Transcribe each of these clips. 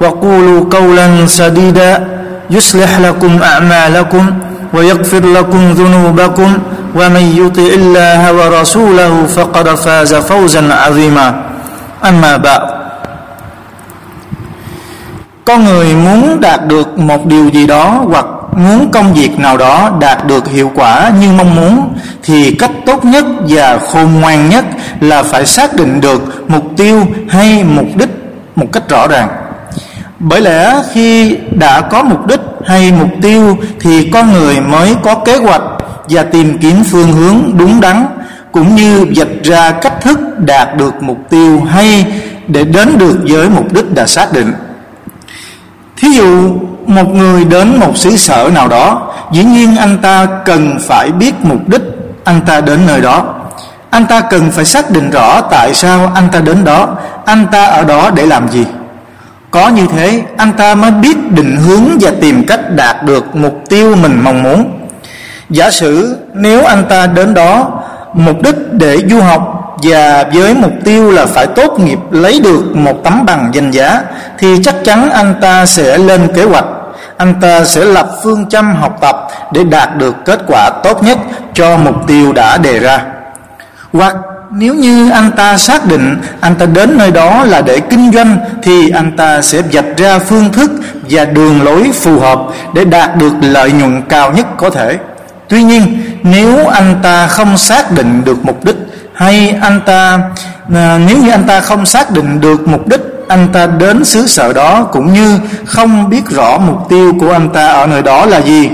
وقولوا قولا سديدا يصلح لكم أعمالكم ويغفر لكم ذنوبكم ومن يطع الله ورسوله فقد فاز فوزا عظيما أما بعد con người muốn đạt được một điều gì đó hoặc muốn công việc nào đó đạt được hiệu quả như mong muốn thì cách tốt nhất và khôn ngoan nhất là phải xác định được mục tiêu hay mục đích một cách rõ ràng bởi lẽ khi đã có mục đích hay mục tiêu thì con người mới có kế hoạch và tìm kiếm phương hướng đúng đắn, cũng như vạch ra cách thức đạt được mục tiêu hay để đến được với mục đích đã xác định. Thí dụ, một người đến một xứ sở nào đó, dĩ nhiên anh ta cần phải biết mục đích anh ta đến nơi đó. Anh ta cần phải xác định rõ tại sao anh ta đến đó, anh ta ở đó để làm gì có như thế, anh ta mới biết định hướng và tìm cách đạt được mục tiêu mình mong muốn. Giả sử nếu anh ta đến đó, mục đích để du học và với mục tiêu là phải tốt nghiệp lấy được một tấm bằng danh giá, thì chắc chắn anh ta sẽ lên kế hoạch. Anh ta sẽ lập phương châm học tập để đạt được kết quả tốt nhất cho mục tiêu đã đề ra. Hoặc nếu như anh ta xác định anh ta đến nơi đó là để kinh doanh, thì anh ta sẽ vạch ra phương thức và đường lối phù hợp để đạt được lợi nhuận cao nhất có thể. Tuy nhiên, nếu anh ta không xác định được mục đích hay anh ta à, nếu như anh ta không xác định được mục đích, anh ta đến xứ sở đó cũng như không biết rõ mục tiêu của anh ta ở nơi đó là gì,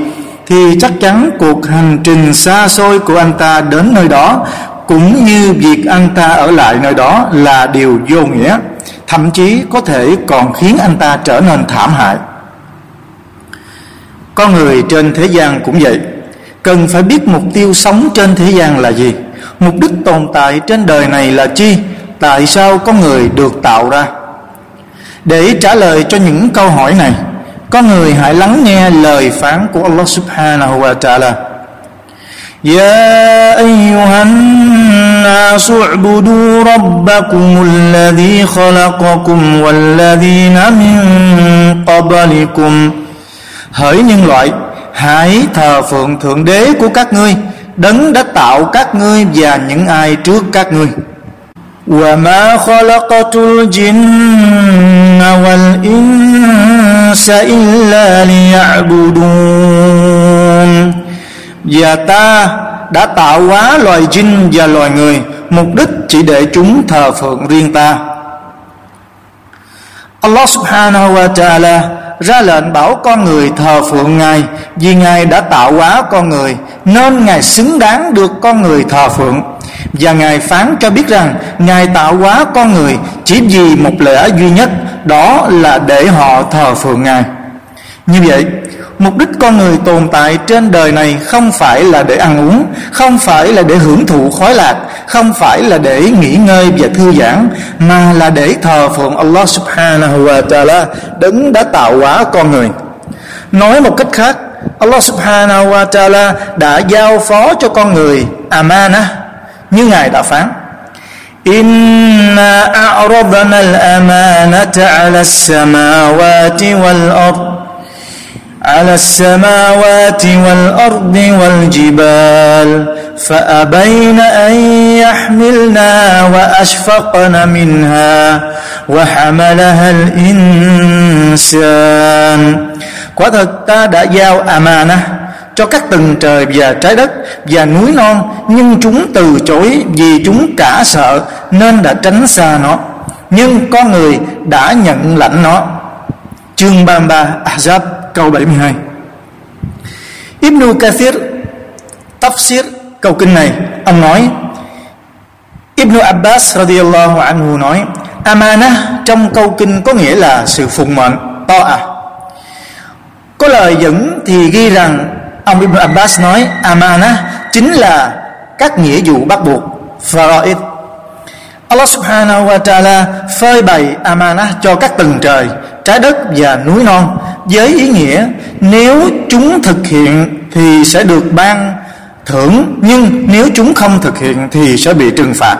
thì chắc chắn cuộc hành trình xa xôi của anh ta đến nơi đó cũng như việc anh ta ở lại nơi đó là điều vô nghĩa, thậm chí có thể còn khiến anh ta trở nên thảm hại. Con người trên thế gian cũng vậy, cần phải biết mục tiêu sống trên thế gian là gì. Mục đích tồn tại trên đời này là chi? Tại sao con người được tạo ra? Để trả lời cho những câu hỏi này con người hãy lắng nghe lời phán của Allah subhanahu wa ta'ala. يا أيها الناس اعبدوا ربكم الذي خلقكم والذين من قبلكم Hỡi nhân loại Hãy thờ phượng Thượng Đế của các ngươi Đấng đã tạo các ngươi và những ai trước các ngươi وما خلقت الجن والإنس إلا ليعبدون và ta đã tạo hóa loài jin và loài người. Mục đích chỉ để chúng thờ phượng riêng ta. Allah subhanahu wa ta'ala ra lệnh bảo con người thờ phượng Ngài. Vì Ngài đã tạo hóa con người, nên Ngài xứng đáng được con người thờ phượng. Và Ngài phán cho biết rằng, Ngài tạo hóa con người chỉ vì một lẽ duy nhất, đó là để họ thờ phượng Ngài. Như vậy Mục đích con người tồn tại trên đời này không phải là để ăn uống, không phải là để hưởng thụ khoái lạc, không phải là để nghỉ ngơi và thư giãn, mà là để thờ phượng Allah subhanahu wa ta'ala, đấng đã tạo hóa con người. Nói một cách khác, Allah subhanahu wa ta'ala đã giao phó cho con người amana như Ngài đã phán. Inna a'radna al-amanata 'ala as-samawati على السماوات والأرض والجبال فأبين أن يحملنا وأشفقن منها وحملها الإنسان quả thực ta đã giao amana cho các tầng trời và trái đất và núi non nhưng chúng từ chối vì chúng cả sợ nên đã tránh xa nó nhưng con người đã nhận lãnh nó chương 33 Ahzab câu 72 Ibn Kathir tafsir câu kinh này. Ông nói Ibn Abbas radiallahu anhu nói Amana trong câu kinh có nghĩa là sự phụng mệnh to à có lời dẫn thì ghi rằng ông Ibn Abbas nói Amana chính là các nghĩa vụ bắt buộc Faraid. Allah subhanahu wa ta'ala phơi bày amana cho các tầng trời, trái đất và núi non với ý nghĩa nếu chúng thực hiện thì sẽ được ban thưởng nhưng nếu chúng không thực hiện thì sẽ bị trừng phạt.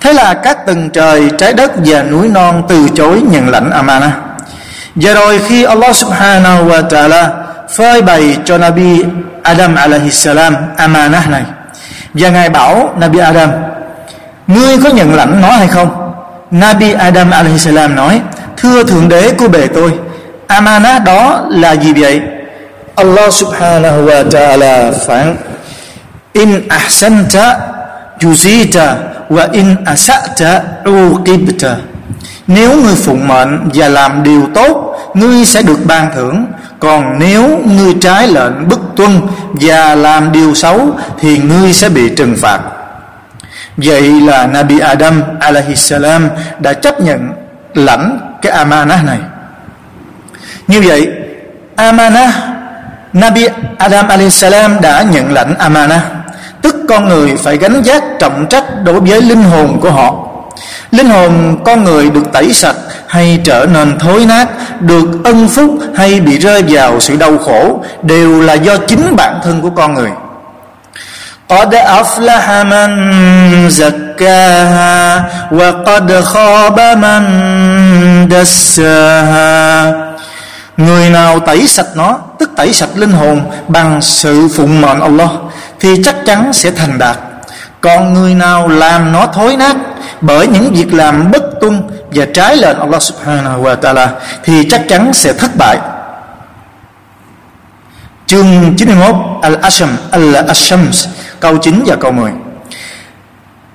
Thế là các tầng trời, trái đất và núi non từ chối nhận lãnh amana. Và rồi khi Allah subhanahu wa ta'ala phơi bày cho Nabi Adam alaihi salam amana này và ngài bảo Nabi Adam ngươi có nhận lãnh nó hay không Nabi Adam alaihissalam nói thưa thượng đế của bề tôi. Amana đó là gì vậy? Allah subhanahu wa ta'ala phán, in ahsanta, yuzita, wa in asata, uqibta. Nếu ngươi phụng mệnh và làm điều tốt, ngươi sẽ được ban thưởng. Còn nếu ngươi trái lệnh bất tuân và làm điều xấu, thì ngươi sẽ bị trừng phạt. Vậy là Nabi Adam alaihi salam đã chấp nhận lãnh cái amanah này. Như vậy, amanah Nabi Adam alaihi salam đã nhận lãnh amanah tức con người phải gánh giác trọng trách đối với linh hồn của họ. Linh hồn con người được tẩy sạch hay trở nên thối nát, được ân phúc hay bị rơi vào sự đau khổ đều là do chính bản thân của con người. قد أفلح من زكاها وقد خاب من دساها Người nào tẩy sạch nó Tức tẩy sạch linh hồn Bằng sự phụng mệnh Allah Thì chắc chắn sẽ thành đạt Còn người nào làm nó thối nát Bởi những việc làm bất tuân Và trái lệnh Allah subhanahu wa ta'ala Thì chắc chắn sẽ thất bại Chương 91 Al-Asham, Al-Ashams, Câu 9 và câu 10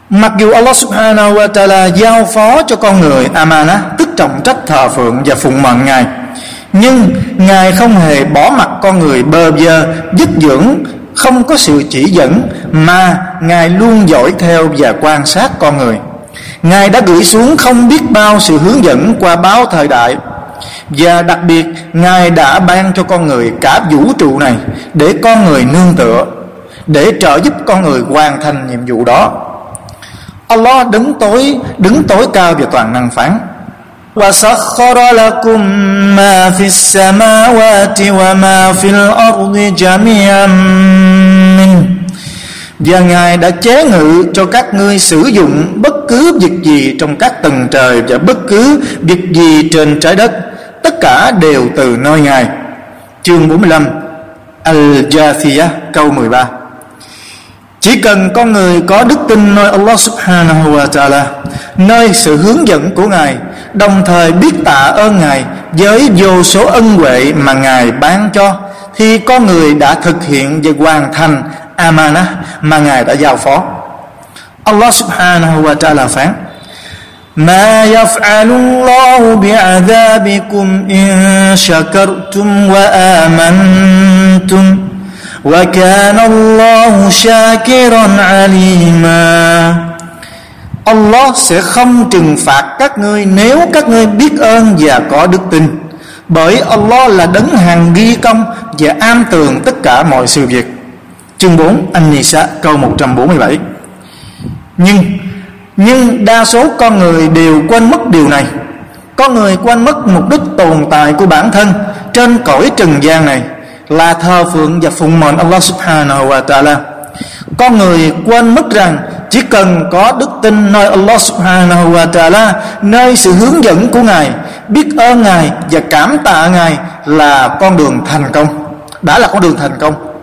Mặc dù Allah subhanahu wa ta'ala giao phó cho con người amana Tức trọng trách thờ phượng và phụng mệnh Ngài, Nhưng Ngài không hề bỏ mặt con người bơ vơ, Dứt dưỡng, Không có sự chỉ dẫn Mà Ngài luôn dõi theo và quan sát con người. Ngài đã gửi xuống không biết bao sự hướng dẫn qua báo thời đại và đặc biệt ngài đã ban cho con người cả vũ trụ này để con người nương tựa để trợ giúp con người hoàn thành nhiệm vụ đó Allah đứng tối đứng tối cao và toàn năng phán وسخر لكم ما في السماوات وما في الأرض جميعا منه và Ngài đã chế ngự cho các ngươi sử dụng bất cứ việc gì trong các tầng trời và bất cứ việc gì trên trái đất tất cả đều từ nơi Ngài. Chương 45 Al-Jathiyah, câu 13 chỉ cần con người có đức tin nơi Allah subhanahu wa ta'ala, Nơi sự hướng dẫn của Ngài, Đồng thời biết tạ ơn Ngài Với vô số ân huệ mà Ngài ban cho, Thì con người đã thực hiện và hoàn thành amana mà Ngài đã giao phó. Allah subhanahu wa ta'ala phán ما يفعل الله بعذابكم إن شكرتم وآمنتم وكان الله شاكرا عليما Allah sẽ không trừng phạt các ngươi nếu các ngươi biết ơn và có đức tin bởi Allah là đấng hàng ghi công và am tường tất cả mọi sự việc chương 4 An-Nisa câu 147 nhưng nhưng đa số con người đều quên mất điều này. Con người quên mất mục đích tồn tại của bản thân trên cõi trần gian này là thờ phượng và phụng mệnh Allah subhanahu wa ta'ala. Con người quên mất rằng chỉ cần có đức tin nơi Allah subhanahu wa ta'ala, nơi sự hướng dẫn của Ngài, biết ơn Ngài và cảm tạ Ngài là con đường thành công. Đã là con đường thành công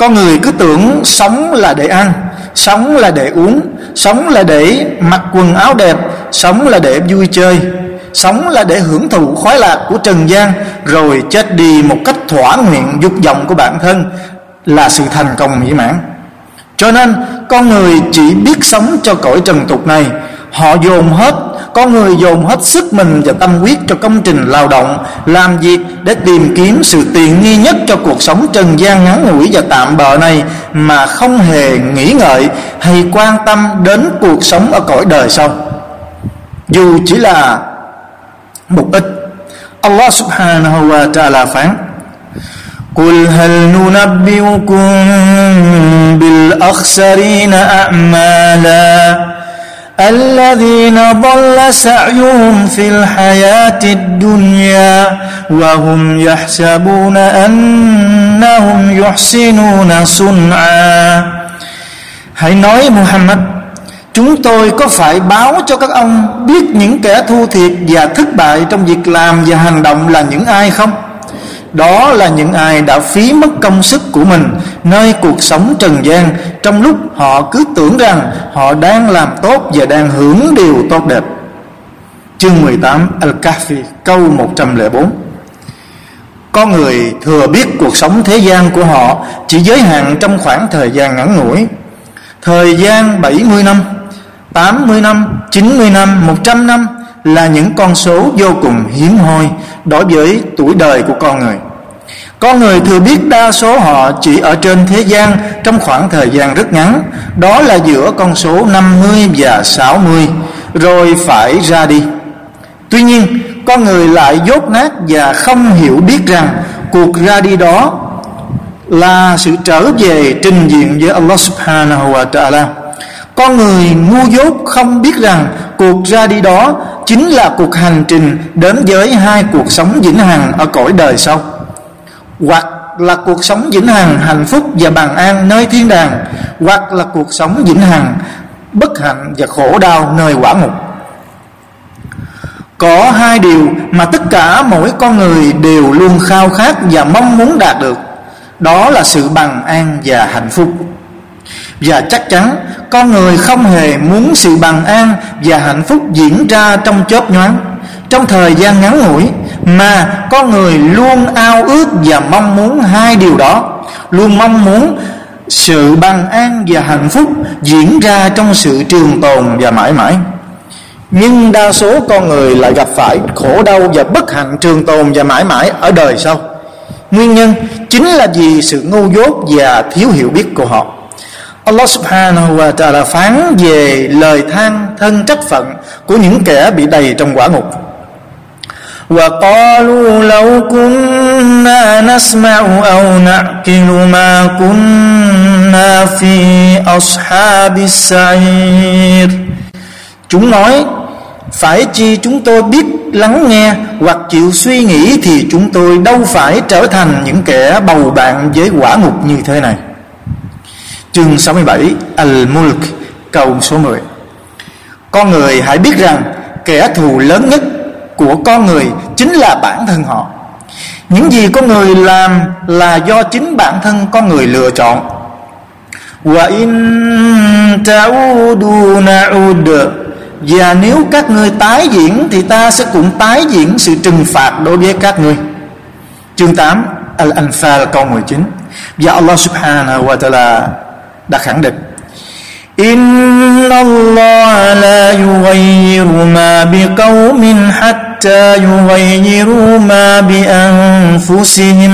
con người cứ tưởng sống là để ăn, sống là để uống, sống là để mặc quần áo đẹp, sống là để vui chơi, sống là để hưởng thụ khoái lạc của trần gian, rồi chết đi một cách thỏa nguyện dục vọng của bản thân là sự thành công mỹ mãn. Cho nên, con người chỉ biết sống cho cõi trần tục này họ dồn hết con người dồn hết sức mình và tâm huyết cho công trình lao động làm việc để tìm kiếm sự tiện nghi nhất cho cuộc sống trần gian ngắn ngủi và tạm bợ này mà không hề nghĩ ngợi hay quan tâm đến cuộc sống ở cõi đời sau dù chỉ là một ít Allah subhanahu wa ta'ala phán قل هل ننبئكم بالأخسرين أعمالا الذين ضل سعيهم في الحياة الدنيا وهم يحسبون أنهم يحسنون صنعا Hãy nói, Muhammad, Chúng tôi có phải báo cho các ông biết những kẻ thu thiệt và thất bại trong việc làm và hành động là những ai không? Đó là những ai đã phí mất công sức của mình, nơi cuộc sống trần gian. Trong lúc họ cứ tưởng rằng họ đang làm tốt và đang hưởng điều tốt đẹp. Chương 18 Al-Kahfi, câu 104 con người thừa biết cuộc sống thế gian của họ chỉ giới hạn trong khoảng thời gian ngắn ngủi. Thời gian 70 năm 80 năm 90 năm 100 năm là những con số vô cùng hiếm hoi đối với tuổi đời của con người. Con người thừa biết đa số họ chỉ ở trên thế gian trong khoảng thời gian rất ngắn, đó là giữa con số 50 và 60 rồi phải ra đi. Tuy nhiên, con người lại dốt nát và không hiểu biết rằng cuộc ra đi đó là sự trở về trình diện với Allah subhanahu wa ta'ala con người ngu dốt không biết rằng cuộc ra đi đó chính là cuộc hành trình đến với hai cuộc sống vĩnh hằng ở cõi đời sau. Hoặc là cuộc sống vĩnh hằng hạnh phúc và bằng an nơi thiên đàng, hoặc là cuộc sống vĩnh hằng bất hạnh và khổ đau nơi quả ngục. Có hai điều mà tất cả mỗi con người đều luôn khao khát và mong muốn đạt được. Đó là sự bằng an và hạnh phúc và chắc chắn con người không hề muốn sự bằng an và hạnh phúc diễn ra trong chớp nhoáng. Trong thời gian ngắn ngủi, mà con người luôn ao ước và mong muốn hai điều đó. Luôn mong muốn sự bằng an và hạnh phúc diễn ra trong sự trường tồn và mãi mãi. Nhưng đa số con người lại gặp phải khổ đau và bất hạnh trường tồn và mãi mãi ở đời sau. Nguyên nhân chính là vì sự ngu dốt và thiếu hiểu biết của họ. Allah subhanahu wa ta'ala phán về lời than thân trách phận của những kẻ bị đầy trong quả ngục وقالوا لو كنا نسمع أو نعقل ما كنا في أصحاب السعير Chúng nói Phải chi chúng tôi biết lắng nghe Hoặc chịu suy nghĩ Thì chúng tôi đâu phải trở thành Những kẻ bầu bạn với quả ngục như thế này Chương 67 Al-Mulk, Câu số 10 Con người hãy biết rằng Kẻ thù lớn nhất của con người chính là bản thân họ. Những gì con người làm là do chính bản thân con người lựa chọn. Wa in ta'udu na'ud và nếu các ngươi tái diễn thì ta sẽ cũng tái diễn sự trừng phạt đối với các ngươi. Chương 8 Al-Anfal, câu 19 và Allah subhanahu wa ta'ala đã khẳng định إن الله لا يغير ما بقوم حتى يغيروا ما بأنفسهم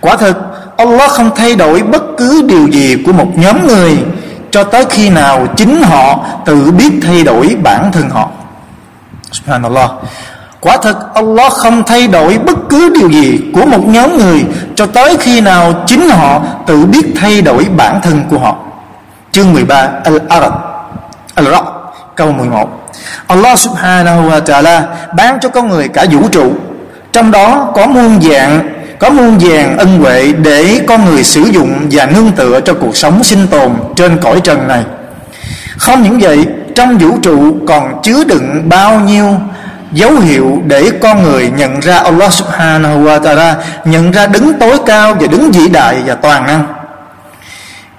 Quả thực Allah không thay đổi bất cứ điều gì của một nhóm người cho tới khi nào chính họ tự biết thay đổi bản thân họ. Subhanallah. Quả thực Allah không thay đổi bất cứ điều gì của một nhóm người cho tới khi nào chính họ tự biết thay đổi bản thân của họ. Chương 13 Al-Arab. Al-Ra'd câu 11 Allah subhanahu wa ta'ala ban cho con người cả vũ trụ. Trong đó có muôn dạng, có muôn vàng ân huệ để con người sử dụng và nương tựa cho cuộc sống sinh tồn trên cõi trần này. Không những vậy, trong vũ trụ còn chứa đựng bao nhiêu dấu hiệu để con người nhận ra Allah subhanahu wa ta'ala nhận ra đứng tối cao và đứng vĩ đại và toàn năng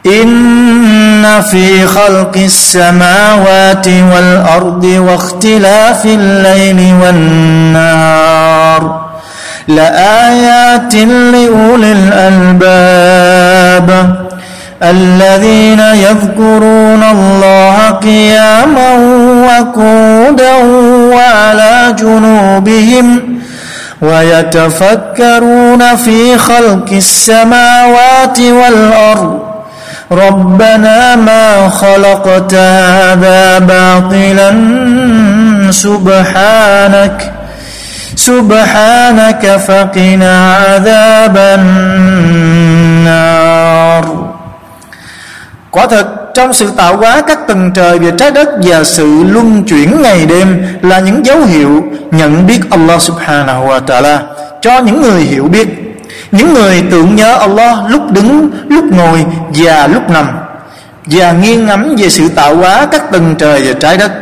إن في خلق السماوات والأرض واختلاف الليل والنهار لآيات لأولي الألباب الذين يذكرون الله قياما وقودا وعلى جنوبهم ويتفكرون في خلق السماوات والأرض. ربنا ما خلقت هذا باطلا سبحانك سبحانك فقنا عذاب النار. Quả thật, trong sự tạo hóa các tầng trời và trái đất và sự luân chuyển ngày đêm là những dấu hiệu nhận biết Allah subhanahu wa ta'ala. Cho những người hiểu biết, những người tưởng nhớ Allah lúc đứng, lúc ngồi và lúc nằm, và nghiêng ngắm về sự tạo hóa các tầng trời và trái đất,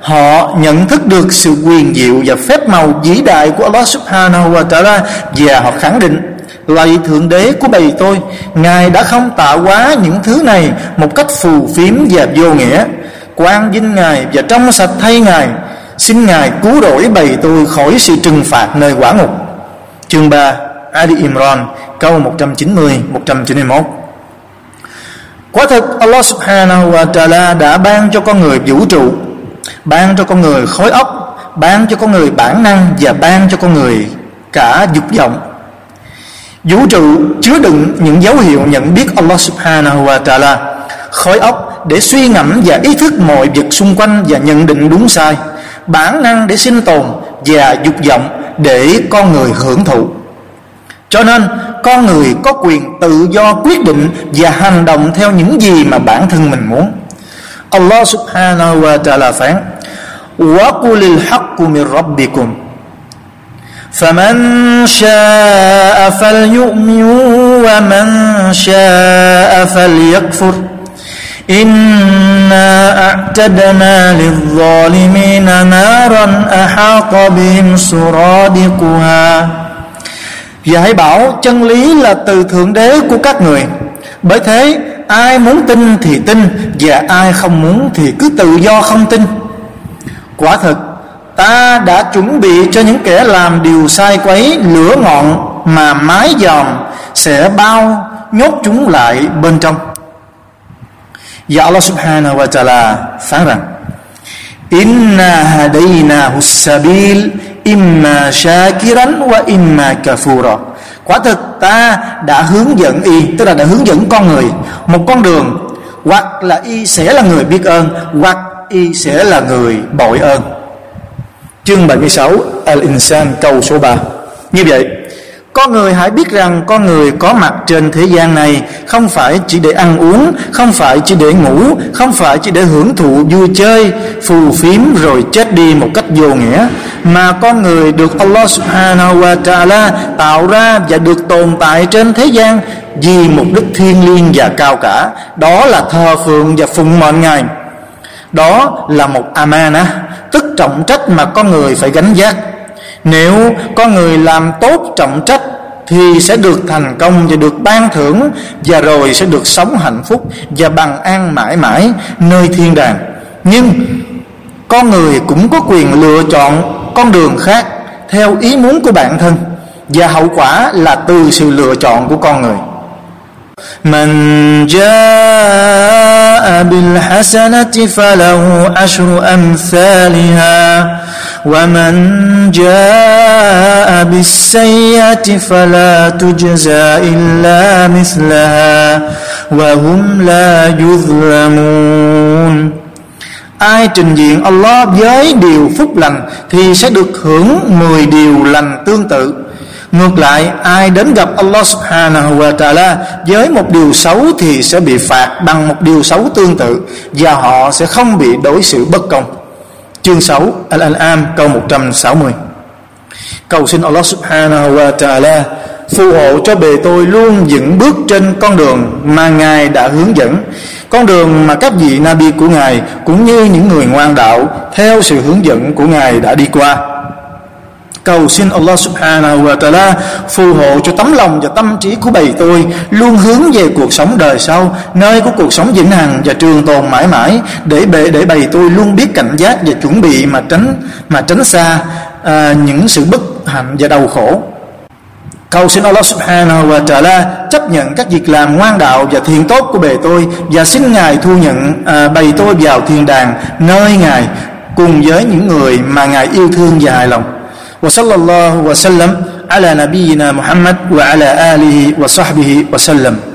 họ nhận thức được sự quyền diệu và phép màu vĩ đại của Allah subhanahu wa ta'ala và họ khẳng định lạy thượng đế của bầy tôi, ngài đã không tạo hóa những thứ này một cách phù phiếm và vô nghĩa. Quan vinh ngài và trong sạch thay ngài, xin ngài cứu rỗi bầy tôi khỏi sự trừng phạt nơi quả ngục. Chương 3 Ali Imran, câu 190 191 Quả thực, Allah subhanahu wa ta'ala đã ban cho con người vũ trụ, Ban cho con người khối óc, Ban cho con người bản năng Và ban cho con người cả dục vọng Vũ trụ chứa đựng những dấu hiệu nhận biết Allah subhanahu wa ta'ala Khối óc để suy ngẫm và ý thức mọi việc xung quanh Và nhận định đúng sai Bản năng để sinh tồn Và dục vọng để con người hưởng thụ cho nên con người có quyền tự do quyết định và hành động theo những gì mà bản thân mình muốn Allah subhanahu wa ta'ala phán وَقُلِ الْحَقُّ مِنْ رَبِّكُمْ فمن شاء فليؤمن ومن شاء فليكفر إنا أعتدنا للظالمين نارا أحاط بهم سرادقها và hãy bảo chân lý là từ thượng đế của các người bởi thế ai muốn tin thì tin và ai không muốn thì cứ tự do không tin quả thực ta đã chuẩn bị cho những kẻ làm điều sai quấy lửa ngọn mà mái giòn sẽ bao nhốt chúng lại bên trong. Và Allah subhanahu wa ta'ala phán rằng, inna hadayna sabil imma shakiran wa imma kafura. Quả thực ta đã hướng dẫn y, tức là đã hướng dẫn con người một con đường, hoặc là y sẽ là người biết ơn, hoặc y sẽ là người bội ơn chương 76 Al-Insan câu số 3 như vậy con người hãy biết rằng con người có mặt trên thế gian này không phải chỉ để ăn uống, không phải chỉ để ngủ, không phải chỉ để hưởng thụ vui chơi, phù phiếm rồi chết đi một cách vô nghĩa, mà con người được Allah Subhanahu wa Taala tạo ra và được tồn tại trên thế gian vì mục đích thiêng liêng và cao cả, đó là thờ phượng và phụng mệnh Ngài. Đó là một amana, tức trọng trách mà con người phải gánh vác nếu con người làm tốt trọng trách thì sẽ được thành công và được ban thưởng và rồi sẽ được sống hạnh phúc và bằng an mãi mãi nơi thiên đàng. Nhưng con người cũng có quyền lựa chọn con đường khác theo ý muốn của bản thân và hậu quả là từ sự lựa chọn của con người. من جاء بالحسنة فله عشر أمثالها ومن جاء بالسيئة فلا تجزى إلا مثلها وهم لا يظلمون Ai trình diện Allah với điều phúc lành Thì sẽ được hưởng 10 điều lành tương tự Ngược lại, ai đến gặp Allah subhanahu wa ta'ala Với một điều xấu thì sẽ bị phạt bằng một điều xấu tương tự Và họ sẽ không bị đối xử bất công. Chương 6 Al-An'am, câu 160 Cầu xin Allah subhanahu wa ta'ala Phù hộ cho bề tôi luôn vững bước trên con đường mà Ngài đã hướng dẫn. Con đường mà các vị Nabi của Ngài Cũng như những người ngoan đạo Theo sự hướng dẫn của Ngài đã đi qua cầu xin Allah subhanahu wa ta'ala phù hộ cho tấm lòng và tâm trí của bầy tôi luôn hướng về cuộc sống đời sau nơi của cuộc sống vĩnh hằng và trường tồn mãi mãi để bề để bầy tôi luôn biết cảnh giác và chuẩn bị mà tránh mà tránh xa à, những sự bất hạnh và đau khổ Cầu xin Allah subhanahu wa ta'ala chấp nhận các việc làm ngoan đạo và thiện tốt của bề tôi và xin Ngài thu nhận à, bày tôi vào thiên đàng nơi Ngài cùng với những người mà Ngài yêu thương và hài lòng. وصلى الله وسلم على نبينا محمد وعلى آله وصحبه وسلم.